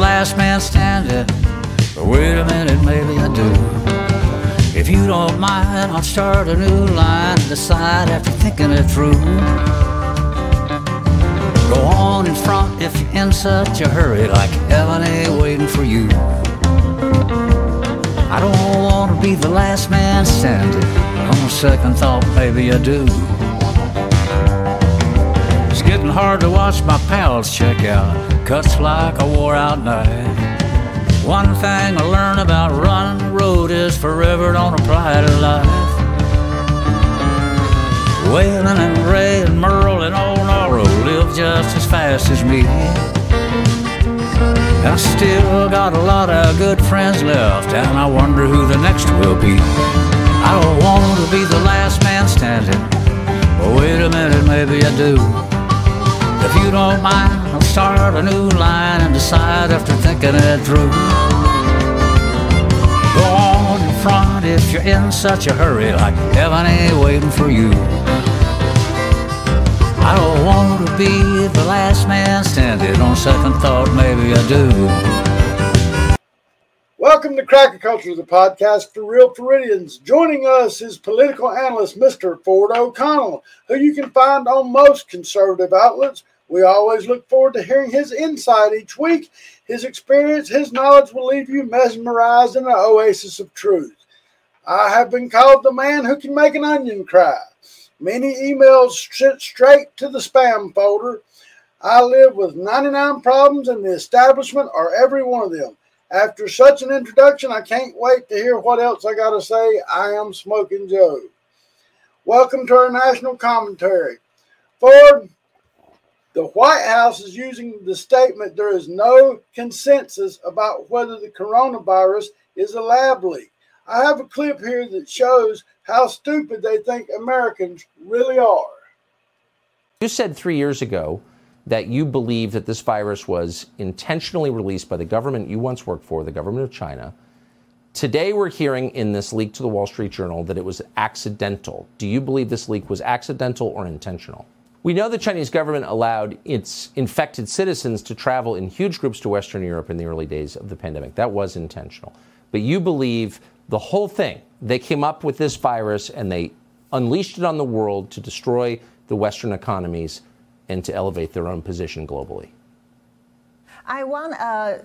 last man standing. But wait a minute, maybe I do. If you don't mind, I'll start a new line and decide after thinking it through. Go on in front if you're in such a hurry, like heaven ain't waiting for you. I don't want to be the last man standing. On second thought, maybe I do. Getting hard to watch my pals check out. Cuts like a wore out night. One thing I learned about running the road is forever don't apply to life. Waylon and Ray and Merle and old Norro live just as fast as me. I still got a lot of good friends left, and I wonder who the next will be. I don't want to be the last man standing, but wait a minute, maybe I do. If you don't mind, I'll start a new line and decide after thinking it through. Go on in front if you're in such a hurry, like heaven ain't waiting for you. I don't want to be the last man standing. On second thought, maybe I do. Welcome to Cracker Culture, the podcast for real Floridians. Joining us is political analyst Mr. Ford O'Connell, who you can find on most conservative outlets. We always look forward to hearing his insight each week. His experience, his knowledge will leave you mesmerized in an oasis of truth. I have been called the man who can make an onion cry. Many emails sent straight to the spam folder. I live with 99 problems, and the establishment are every one of them. After such an introduction, I can't wait to hear what else I got to say. I am Smokin Joe. Welcome to our national commentary. Ford, the White House is using the statement there is no consensus about whether the coronavirus is a lab leak. I have a clip here that shows how stupid they think Americans really are. You said three years ago that you believe that this virus was intentionally released by the government you once worked for, the government of China. Today, we're hearing in this leak to the Wall Street Journal that it was accidental. Do you believe this leak was accidental or intentional? We know the Chinese government allowed its infected citizens to travel in huge groups to Western Europe in the early days of the pandemic. That was intentional. But you believe the whole thing, they came up with this virus and they unleashed it on the world to destroy the Western economies and to elevate their own position globally. I want to uh,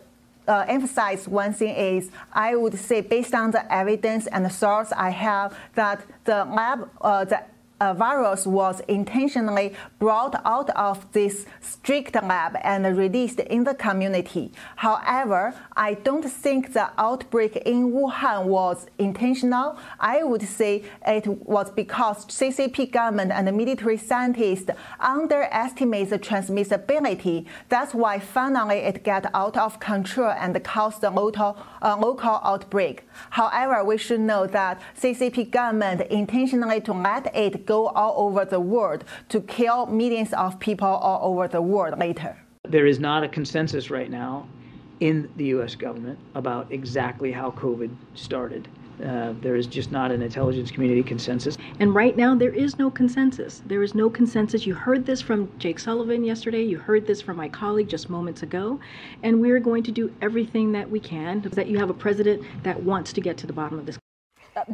uh, emphasize one thing is I would say based on the evidence and the source I have that the lab, uh, the a virus was intentionally brought out of this strict lab and released in the community. However, I don't think the outbreak in Wuhan was intentional. I would say it was because CCP government and military scientists underestimate the transmissibility. That's why finally it got out of control and caused a local, local outbreak. However, we should know that CCP government intentionally to let it go all over the world to kill millions of people all over the world later. There is not a consensus right now in the US government about exactly how COVID started. Uh, there is just not an intelligence community consensus. And right now, there is no consensus. There is no consensus. You heard this from Jake Sullivan yesterday. You heard this from my colleague just moments ago. And we're going to do everything that we can that you have a president that wants to get to the bottom of this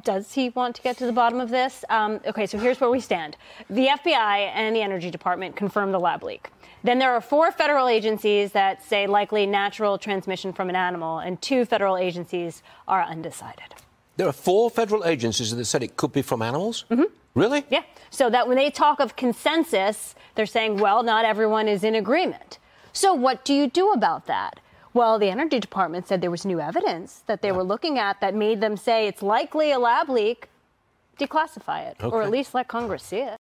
does he want to get to the bottom of this? Um, okay, so here's where we stand. The FBI and the Energy Department confirm the lab leak. Then there are four federal agencies that say likely natural transmission from an animal, and two federal agencies are undecided. There are four federal agencies that said it could be from animals? Mm-hmm. Really? Yeah. So that when they talk of consensus, they're saying, well, not everyone is in agreement. So what do you do about that? Well, the Energy Department said there was new evidence that they yeah. were looking at that made them say it's likely a lab leak. Declassify it, okay. or at least let Congress see it.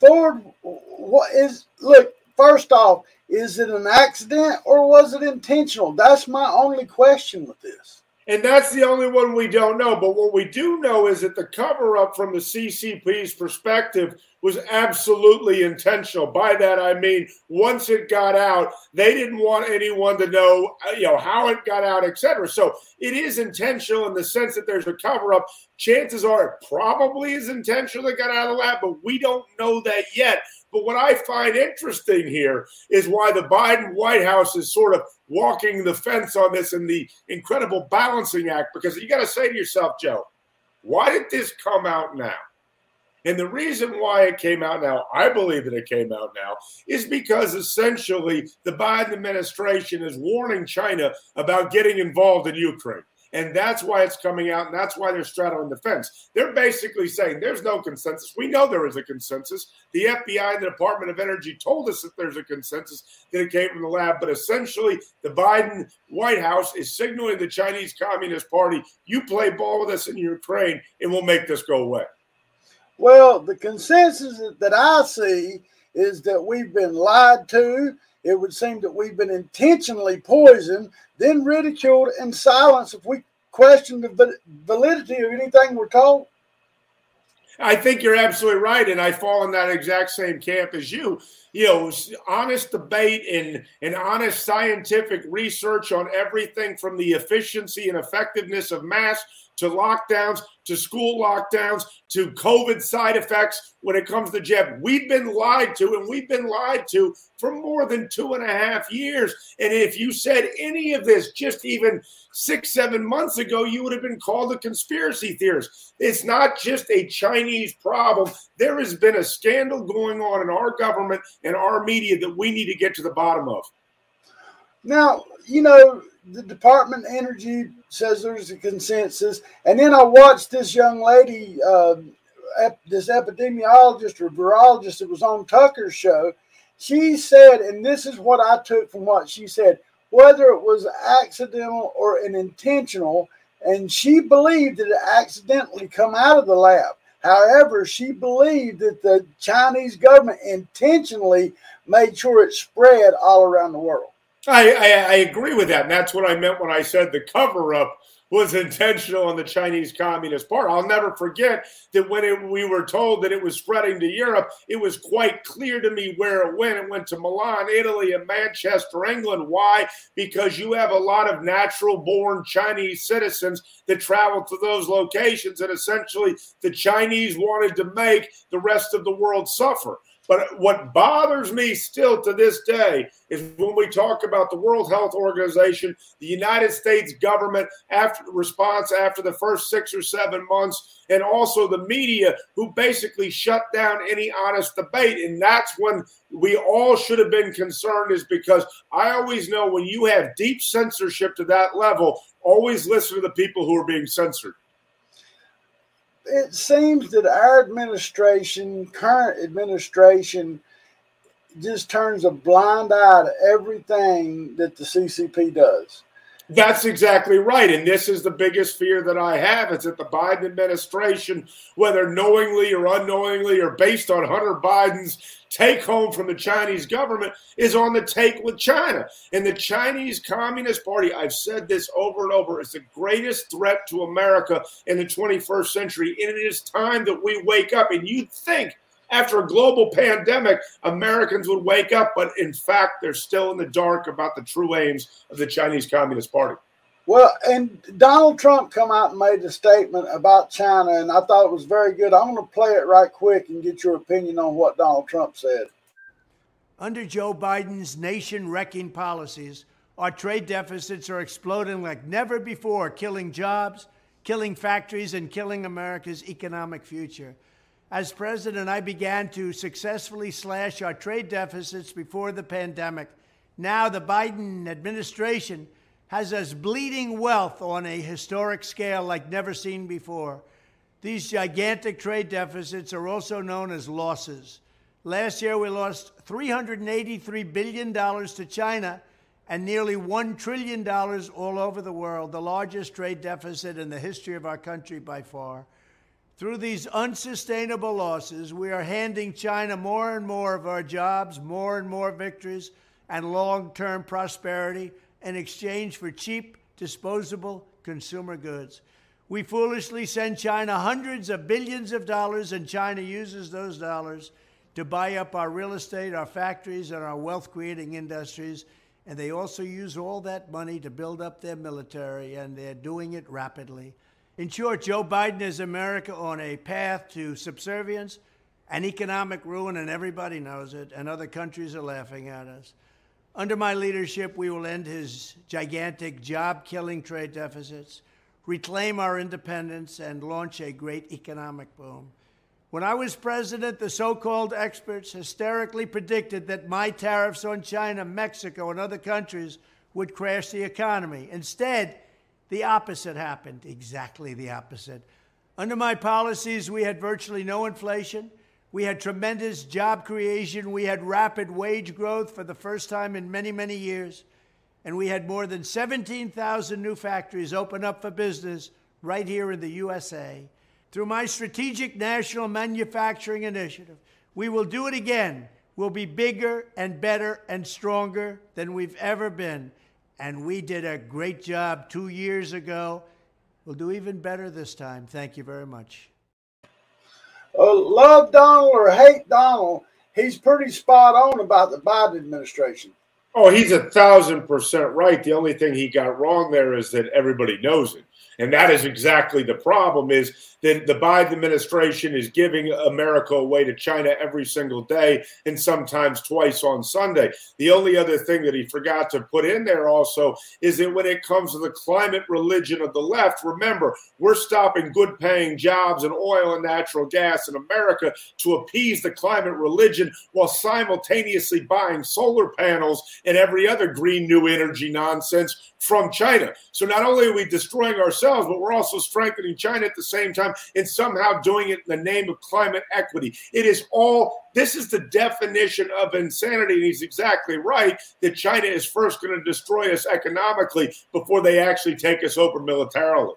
Ford, what is look? First off, is it an accident or was it intentional? That's my only question with this. And that's the only one we don't know. But what we do know is that the cover up from the CCP's perspective was absolutely intentional. By that I mean once it got out, they didn't want anyone to know, uh, you know, how it got out, etc. So it is intentional in the sense that there's a cover up. Chances are it probably is intentional that got out of the lab, but we don't know that yet But what I find interesting here is why the Biden White House is sort of walking the fence on this in the incredible balancing act. Because you got to say to yourself, Joe, why did this come out now? And the reason why it came out now, I believe that it came out now, is because essentially the Biden administration is warning China about getting involved in Ukraine. And that's why it's coming out, and that's why they're straddling the fence. They're basically saying there's no consensus. We know there is a consensus. The FBI and the Department of Energy told us that there's a consensus that it came from the lab. But essentially, the Biden White House is signaling the Chinese Communist Party, you play ball with us in Ukraine, and we'll make this go away. Well, the consensus that I see is that we've been lied to. It would seem that we've been intentionally poisoned, then ridiculed and silenced if we question the validity of anything we're told. I think you're absolutely right, and I fall in that exact same camp as you. You know, honest debate and, and honest scientific research on everything from the efficiency and effectiveness of masks to lockdowns, to school lockdowns, to COVID side effects when it comes to jab. We've been lied to, and we've been lied to for more than two and a half years. And if you said any of this just even six, seven months ago, you would have been called a conspiracy theorist. It's not just a Chinese problem. There has been a scandal going on in our government and our media that we need to get to the bottom of. Now, you know, the Department Energy says there's a consensus. And then I watched this young lady, uh, ep- this epidemiologist or virologist that was on Tucker's show. She said, and this is what I took from what she said, whether it was accidental or an intentional, and she believed that it accidentally come out of the lab. However, she believed that the Chinese government intentionally made sure it spread all around the world. I, I, I, agree with that. And that's what I meant when I said the cover up was intentional on the Chinese Communist Party. I'll never forget that when it, we were told that it was spreading to Europe, it was quite clear to me where it went. It went to Milan, Italy, and Manchester, England. Why? Because you have a lot of natural born Chinese citizens that travel to those locations. And essentially, the Chinese wanted to make the rest of the world suffer. But what bothers me still to this day is when we talk about the World Health Organization, the United States government after the response after the first six or seven months, and also the media who basically shut down any honest debate. And that's when we all should have been concerned, is because I always know when you have deep censorship to that level, always listen to the people who are being censored it seems that our administration, current administration, just turns a blind eye to everything that the CCP does. That's exactly right. And this is the biggest fear that I have is that the Biden administration, whether knowingly or unknowingly or based on Hunter Biden's take home from the Chinese government, is on the take with China. And the Chinese Communist Party, I've said this over and over, is the greatest threat to America in the 21st century. And it is time that we wake up. And you'd think after a global pandemic, Americans would wake up, but in fact, they're still in the dark about the true aims of the Chinese Communist Party. Well, and Donald Trump come out and made a statement about China, and I thought it was very good. I'm going to play it right quick and get your opinion on what Donald Trump said. Under Joe Biden's nation wrecking policies, our trade deficits are exploding like never before, killing jobs, killing factories, and killing America's economic future. As president, I began to successfully slash our trade deficits before the pandemic. Now, the Biden administration has us bleeding wealth on a historic scale like never seen before. These gigantic trade deficits are also known as losses. Last year, we lost $383 billion to China and nearly $1 trillion all over the world, the largest trade deficit in the history of our country by far. Through these unsustainable losses, we are handing China more and more of our jobs, more and more victories, and long term prosperity in exchange for cheap, disposable consumer goods. We foolishly send China hundreds of billions of dollars, and China uses those dollars to buy up our real estate, our factories, and our wealth creating industries. And they also use all that money to build up their military, and they're doing it rapidly. In short, Joe Biden is America on a path to subservience and economic ruin, and everybody knows it, and other countries are laughing at us. Under my leadership, we will end his gigantic job killing trade deficits, reclaim our independence, and launch a great economic boom. When I was president, the so called experts hysterically predicted that my tariffs on China, Mexico, and other countries would crash the economy. Instead, the opposite happened, exactly the opposite. Under my policies, we had virtually no inflation. We had tremendous job creation. We had rapid wage growth for the first time in many, many years. And we had more than 17,000 new factories open up for business right here in the USA. Through my strategic national manufacturing initiative, we will do it again. We'll be bigger and better and stronger than we've ever been. And we did a great job two years ago. We'll do even better this time. Thank you very much uh, love Donald or hate Donald, he's pretty spot on about the Biden administration. Oh, he's a thousand percent right. The only thing he got wrong there is that everybody knows it. And that is exactly the problem is that the Biden administration is giving America away to China every single day and sometimes twice on Sunday. The only other thing that he forgot to put in there also is that when it comes to the climate religion of the left, remember, we're stopping good paying jobs in oil and natural gas in America to appease the climate religion while simultaneously buying solar panels and every other green new energy nonsense from China. So not only are we destroying ourselves, but we're also strengthening China at the same time and somehow doing it in the name of climate equity. It is all this is the definition of insanity. And he's exactly right that China is first going to destroy us economically before they actually take us over militarily.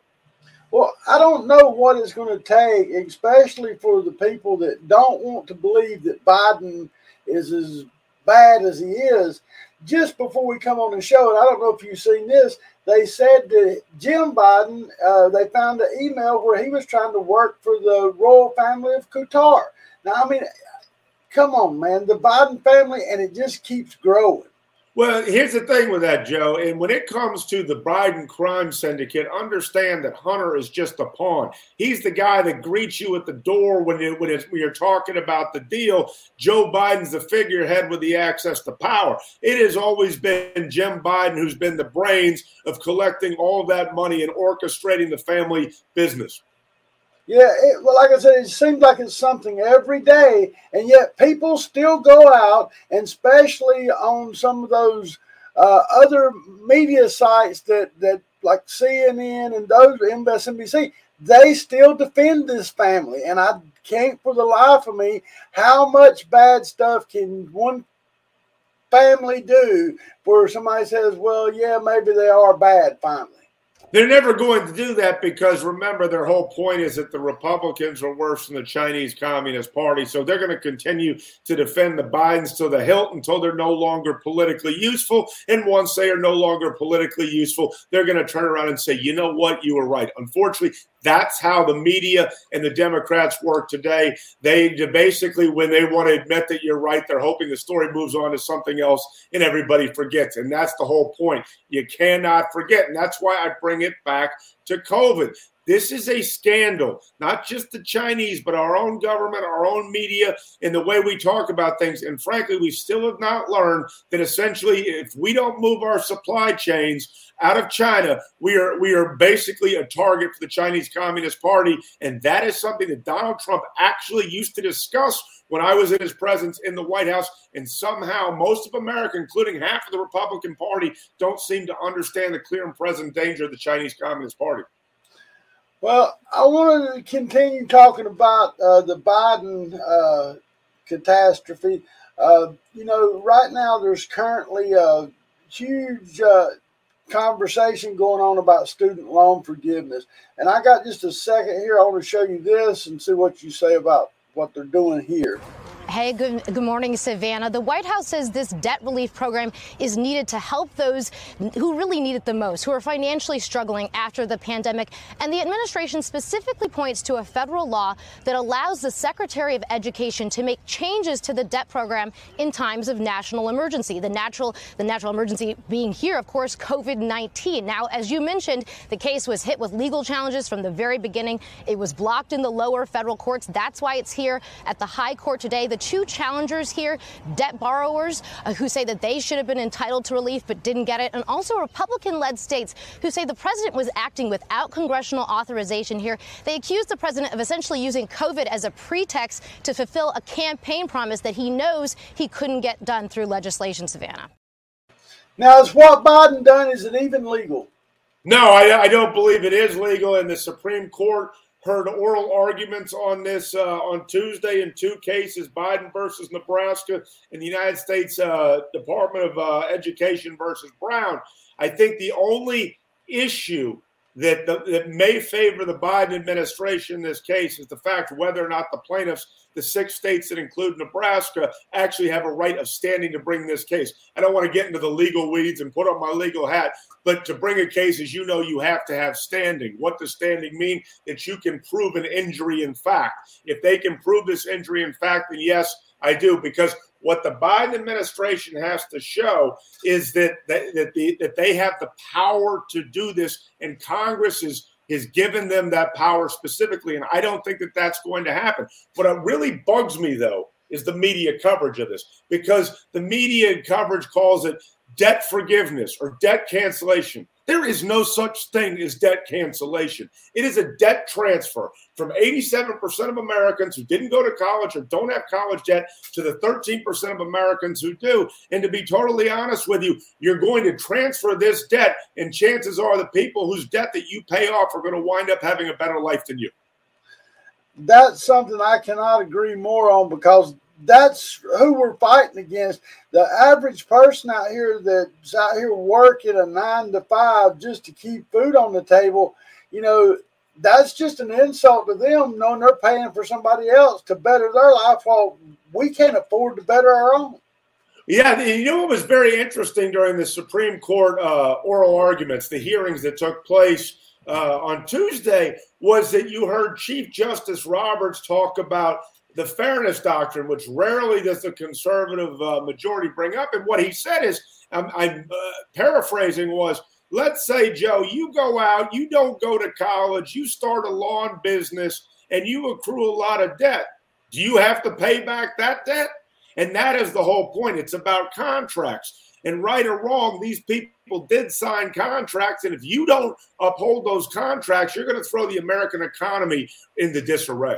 Well, I don't know what it's going to take, especially for the people that don't want to believe that Biden is as bad as he is just before we come on the show, and I don't know if you've seen this, they said that Jim Biden, uh, they found an email where he was trying to work for the royal family of Qatar. Now, I mean, come on, man, the Biden family, and it just keeps growing. Well, here's the thing with that, Joe. And when it comes to the Biden crime syndicate, understand that Hunter is just a pawn. He's the guy that greets you at the door when, it, when, when you're talking about the deal. Joe Biden's the figurehead with the access to power. It has always been Jim Biden who's been the brains of collecting all that money and orchestrating the family business. Yeah, it, well, like I said, it seems like it's something every day, and yet people still go out, and especially on some of those uh, other media sites that that like CNN and those MSNBC, they still defend this family, and I can't for the life of me how much bad stuff can one family do where somebody says, "Well, yeah, maybe they are bad." Finally. They're never going to do that because remember, their whole point is that the Republicans are worse than the Chinese Communist Party. So they're going to continue to defend the Bidens to the hilt until they're no longer politically useful. And once they are no longer politically useful, they're going to turn around and say, you know what, you were right. Unfortunately, that's how the media and the Democrats work today. They basically, when they want to admit that you're right, they're hoping the story moves on to something else and everybody forgets. And that's the whole point. You cannot forget. And that's why I bring it back to COVID. This is a scandal, not just the Chinese, but our own government, our own media, and the way we talk about things. And frankly, we still have not learned that essentially, if we don't move our supply chains out of China, we are we are basically a target for the Chinese Communist Party, and that is something that Donald Trump actually used to discuss when I was in his presence in the White House. And somehow, most of America, including half of the Republican Party, don't seem to understand the clear and present danger of the Chinese Communist Party. Well, I wanted to continue talking about uh, the Biden uh, catastrophe. Uh, you know, right now there's currently a huge uh, conversation going on about student loan forgiveness. And I got just a second here. I want to show you this and see what you say about what they're doing here. Hey, good, good morning, Savannah. The White House says this debt relief program is needed to help those who really need it the most, who are financially struggling after the pandemic. And the administration specifically points to a federal law that allows the Secretary of Education to make changes to the debt program in times of national emergency. The natural, the natural emergency being here, of course, COVID-19. Now, as you mentioned, the case was hit with legal challenges from the very beginning. It was blocked in the lower federal courts. That's why it's here at the high court today. The two challengers here, debt borrowers uh, who say that they should have been entitled to relief but didn't get it, and also Republican led states who say the president was acting without congressional authorization here. They accuse the president of essentially using COVID as a pretext to fulfill a campaign promise that he knows he couldn't get done through legislation, Savannah. Now, is what Biden done, is it even legal? No, I, I don't believe it is legal, and the Supreme Court heard oral arguments on this uh, on Tuesday in two cases Biden versus Nebraska and the United States uh, Department of uh, Education versus Brown. I think the only issue that, the, that may favor the Biden administration in this case is the fact whether or not the plaintiffs, the six states that include Nebraska, actually have a right of standing to bring this case. I don't want to get into the legal weeds and put on my legal hat, but to bring a case, as you know, you have to have standing. What does standing mean? That you can prove an injury in fact. If they can prove this injury in fact, then yes, I do, because what the Biden administration has to show is that that, that, the, that they have the power to do this, and Congress is has given them that power specifically. And I don't think that that's going to happen. What really bugs me, though, is the media coverage of this because the media coverage calls it debt forgiveness or debt cancellation. There is no such thing as debt cancellation. It is a debt transfer from 87% of Americans who didn't go to college or don't have college debt to the 13% of Americans who do. And to be totally honest with you, you're going to transfer this debt, and chances are the people whose debt that you pay off are going to wind up having a better life than you. That's something I cannot agree more on because that's who we're fighting against. The average person out here that's out here working a nine to five just to keep food on the table, you know, that's just an insult to them knowing they're paying for somebody else to better their life while we can't afford to better our own. Yeah, you know what was very interesting during the Supreme Court uh, oral arguments, the hearings that took place uh, on Tuesday, was that you heard Chief Justice Roberts talk about the fairness doctrine, which rarely does the conservative uh, majority bring up. And what he said is, I'm, I'm uh, paraphrasing, was let's say, Joe, you go out, you don't go to college, you start a lawn business, and you accrue a lot of debt. Do you have to pay back that debt? And that is the whole point. It's about contracts. And right or wrong, these people did sign contracts. And if you don't uphold those contracts, you're going to throw the American economy into disarray.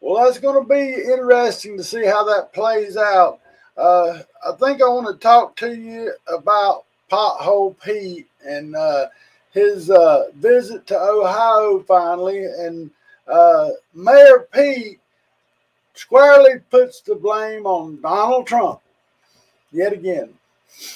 Well, that's going to be interesting to see how that plays out. Uh, I think I want to talk to you about Pothole Pete and uh, his uh, visit to Ohio finally. And uh, Mayor Pete squarely puts the blame on Donald Trump yet again.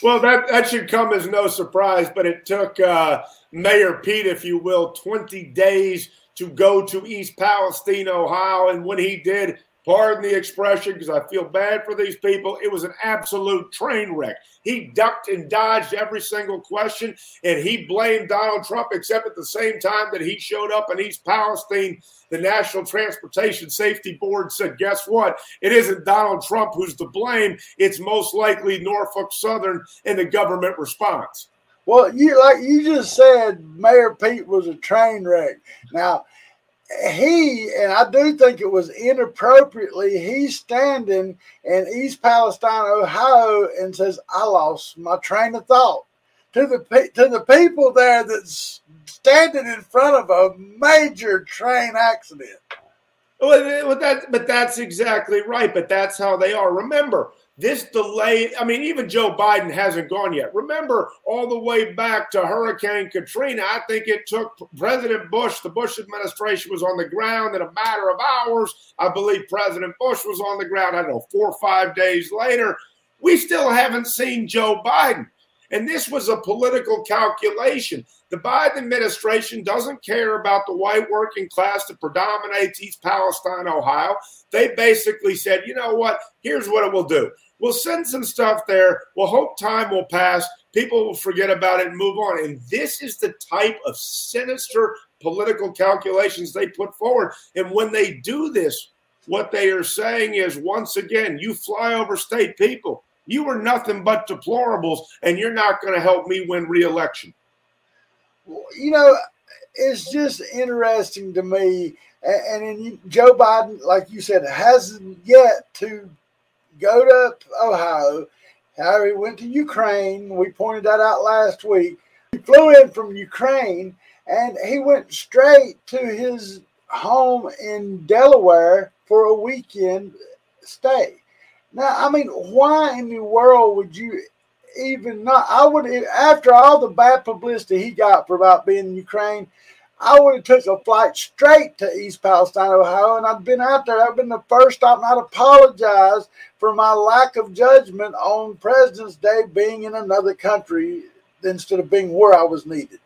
Well, that, that should come as no surprise, but it took uh, Mayor Pete, if you will, 20 days to go to East Palestine, Ohio. And when he did, pardon the expression because I feel bad for these people, it was an absolute train wreck. He ducked and dodged every single question, and he blamed Donald Trump, except at the same time that he showed up in East Palestine. The National Transportation Safety Board said, Guess what? It isn't Donald Trump who's to blame. It's most likely Norfolk Southern and the government response. Well, you like you just said, Mayor Pete was a train wreck. Now, he and I do think it was inappropriately. He's standing in East Palestine, Ohio, and says, "I lost my train of thought." To the to the people there that's standing in front of a major train accident. Well, that, but that's exactly right. But that's how they are. Remember, this delay, I mean, even Joe Biden hasn't gone yet. Remember, all the way back to Hurricane Katrina, I think it took President Bush, the Bush administration was on the ground in a matter of hours. I believe President Bush was on the ground, I don't know, four or five days later. We still haven't seen Joe Biden. And this was a political calculation. The Biden administration doesn't care about the white working class that predominates East Palestine, Ohio. They basically said, you know what? Here's what it will do. We'll send some stuff there. We'll hope time will pass. People will forget about it and move on. And this is the type of sinister political calculations they put forward. And when they do this, what they are saying is once again, you fly over state people. You are nothing but deplorables, and you're not going to help me win re-election. You know, it's just interesting to me. And, and Joe Biden, like you said, hasn't yet to go to Ohio. How he went to Ukraine. We pointed that out last week. He flew in from Ukraine and he went straight to his home in Delaware for a weekend stay. Now, I mean, why in the world would you even not? I would, after all the bad publicity he got for about being in Ukraine, I would have took a flight straight to East Palestine, Ohio, and I'd been out there. I've been the first stop, and I'd apologize for my lack of judgment on President's Day being in another country instead of being where I was needed.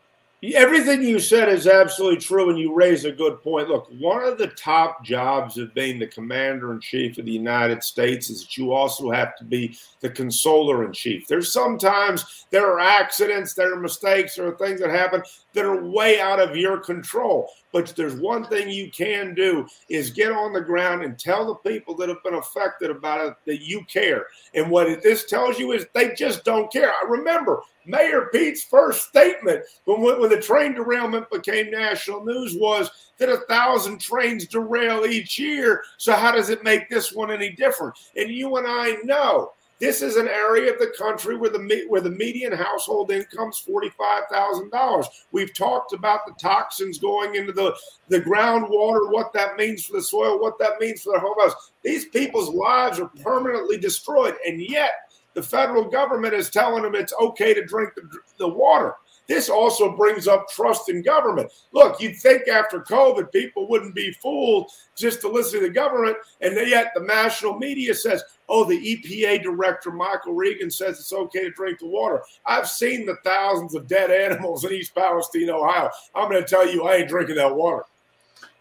Everything you said is absolutely true, and you raise a good point. Look, one of the top jobs of being the commander in chief of the United States is that you also have to be the consoler in chief. There's sometimes there are accidents, there are mistakes, there are things that happen that are way out of your control. But there's one thing you can do is get on the ground and tell the people that have been affected about it that you care. And what this tells you is they just don't care. I remember Mayor Pete's first statement when, when the train derailment became national news was that a thousand trains derail each year. So how does it make this one any different? And you and I know this is an area of the country where the where the median household income is forty five thousand dollars. We've talked about the toxins going into the the groundwater, what that means for the soil, what that means for their homes. These people's lives are permanently destroyed, and yet the federal government is telling them it's okay to drink the, the water. This also brings up trust in government. Look, you'd think after COVID, people wouldn't be fooled just to listen to the government, and yet the national media says, oh, the EPA director, Michael Regan, says it's okay to drink the water. I've seen the thousands of dead animals in East Palestine, Ohio. I'm going to tell you, I ain't drinking that water.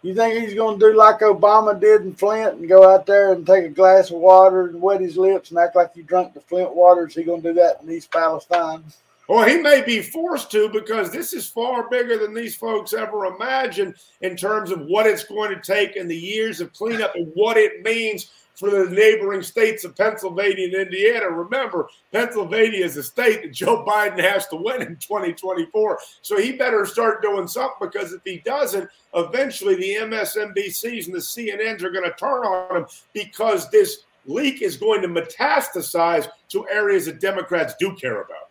You think he's going to do like Obama did in Flint and go out there and take a glass of water and wet his lips and act like he drank the Flint water? Is he going to do that in East Palestine? Well, he may be forced to because this is far bigger than these folks ever imagined in terms of what it's going to take in the years of cleanup and what it means for the neighboring states of Pennsylvania and Indiana. Remember, Pennsylvania is a state that Joe Biden has to win in 2024. So he better start doing something because if he doesn't, eventually the MSNBCs and the CNNs are going to turn on him because this leak is going to metastasize to areas that Democrats do care about.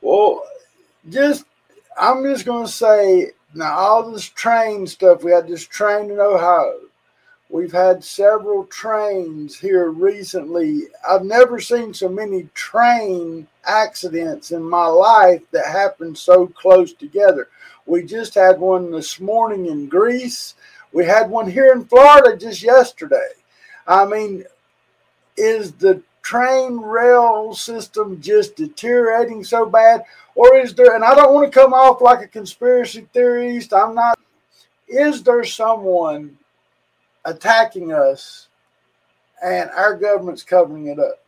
Well, just I'm just to say now all this train stuff. We had this train in Ohio We've had several trains here recently. I've never seen so many train accidents in my life that happened so close together. We just had one this morning in Greece. We had one here in Florida just yesterday. I mean, is the train rail system just deteriorating so bad? Or is there, and I don't want to come off like a conspiracy theorist, I'm not, is there someone attacking us, and our government's covering it up?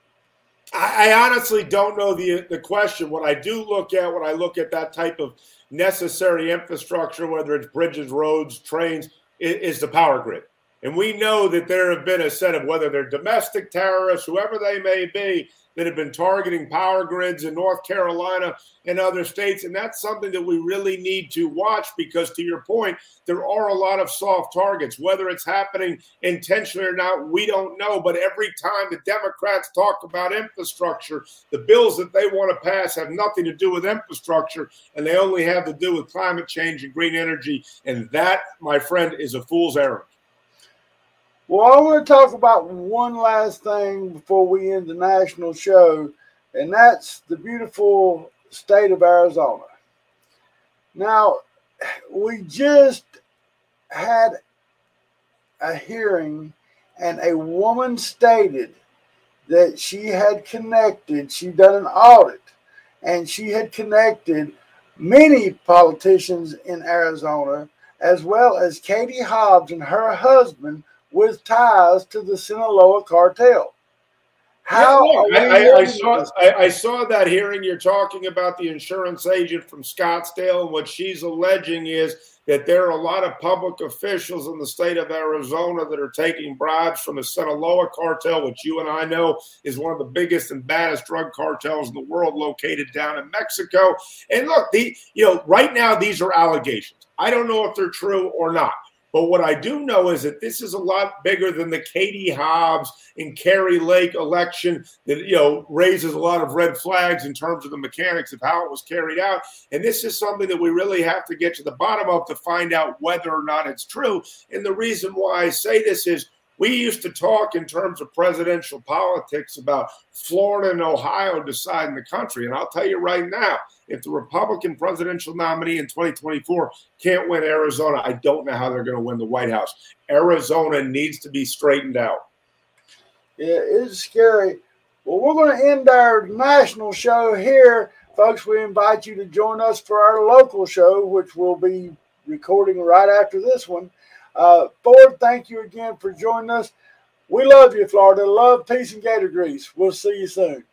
I, honestly don't know the the question. What I do look at, when I look at that type of necessary infrastructure, whether it's bridges, roads, trains, is, is the power grid. And we know that there have been a set of whether they're domestic terrorists, whoever they may be, that have been targeting power grids in North Carolina and other states. And that's something that we really need to watch because, to your point, there are a lot of soft targets. Whether it's happening intentionally or not, we don't know. But every time the Democrats talk about infrastructure, the bills that they want to pass have nothing to do with infrastructure and they only have to do with climate change and green energy. And that, my friend, is a fool's errand. Well, I want to talk about one last thing before we end the national show, and that's the beautiful state of Arizona. Now, we just had a hearing, and a woman stated that she had connected, she done an audit, and she had connected many politicians in Arizona, as well as Katie Hobbs and her husband, with ties to the Sinaloa cartel. How yeah, I, I, I, saw I, I, saw that hearing. You're talking about the insurance agent from Scottsdale, and what she's alleging is that there are a lot of public officials in the state of Arizona that are taking bribes from the Sinaloa cartel, which you and I know is one of the biggest and baddest drug cartels in the world, located down in Mexico. And look, the you know right now these are allegations. I don't know if they're true or not. But what I do know is that this is a lot bigger than the Katie Hobbs and Kari Lake election that you know raises a lot of red flags in terms of the mechanics of how it was carried out. And this is something that we really have to get to the bottom of to find out whether or not it's true. And the reason why I say this is we used to talk in terms of presidential politics about Florida and Ohio deciding the country. And I'll tell you right now, if the Republican presidential nominee in 2024 can't win Arizona, I don't know how they're going to win the White House. Arizona needs to be straightened out. Yeah, it's scary. Well, we're going to end our national show here. Folks, we invite you to join us for our local show, which we'll be recording right after this one. Uh, Ford, thank you again for joining us. We love you, Florida. Love, peace, and gator grease. We'll see you soon.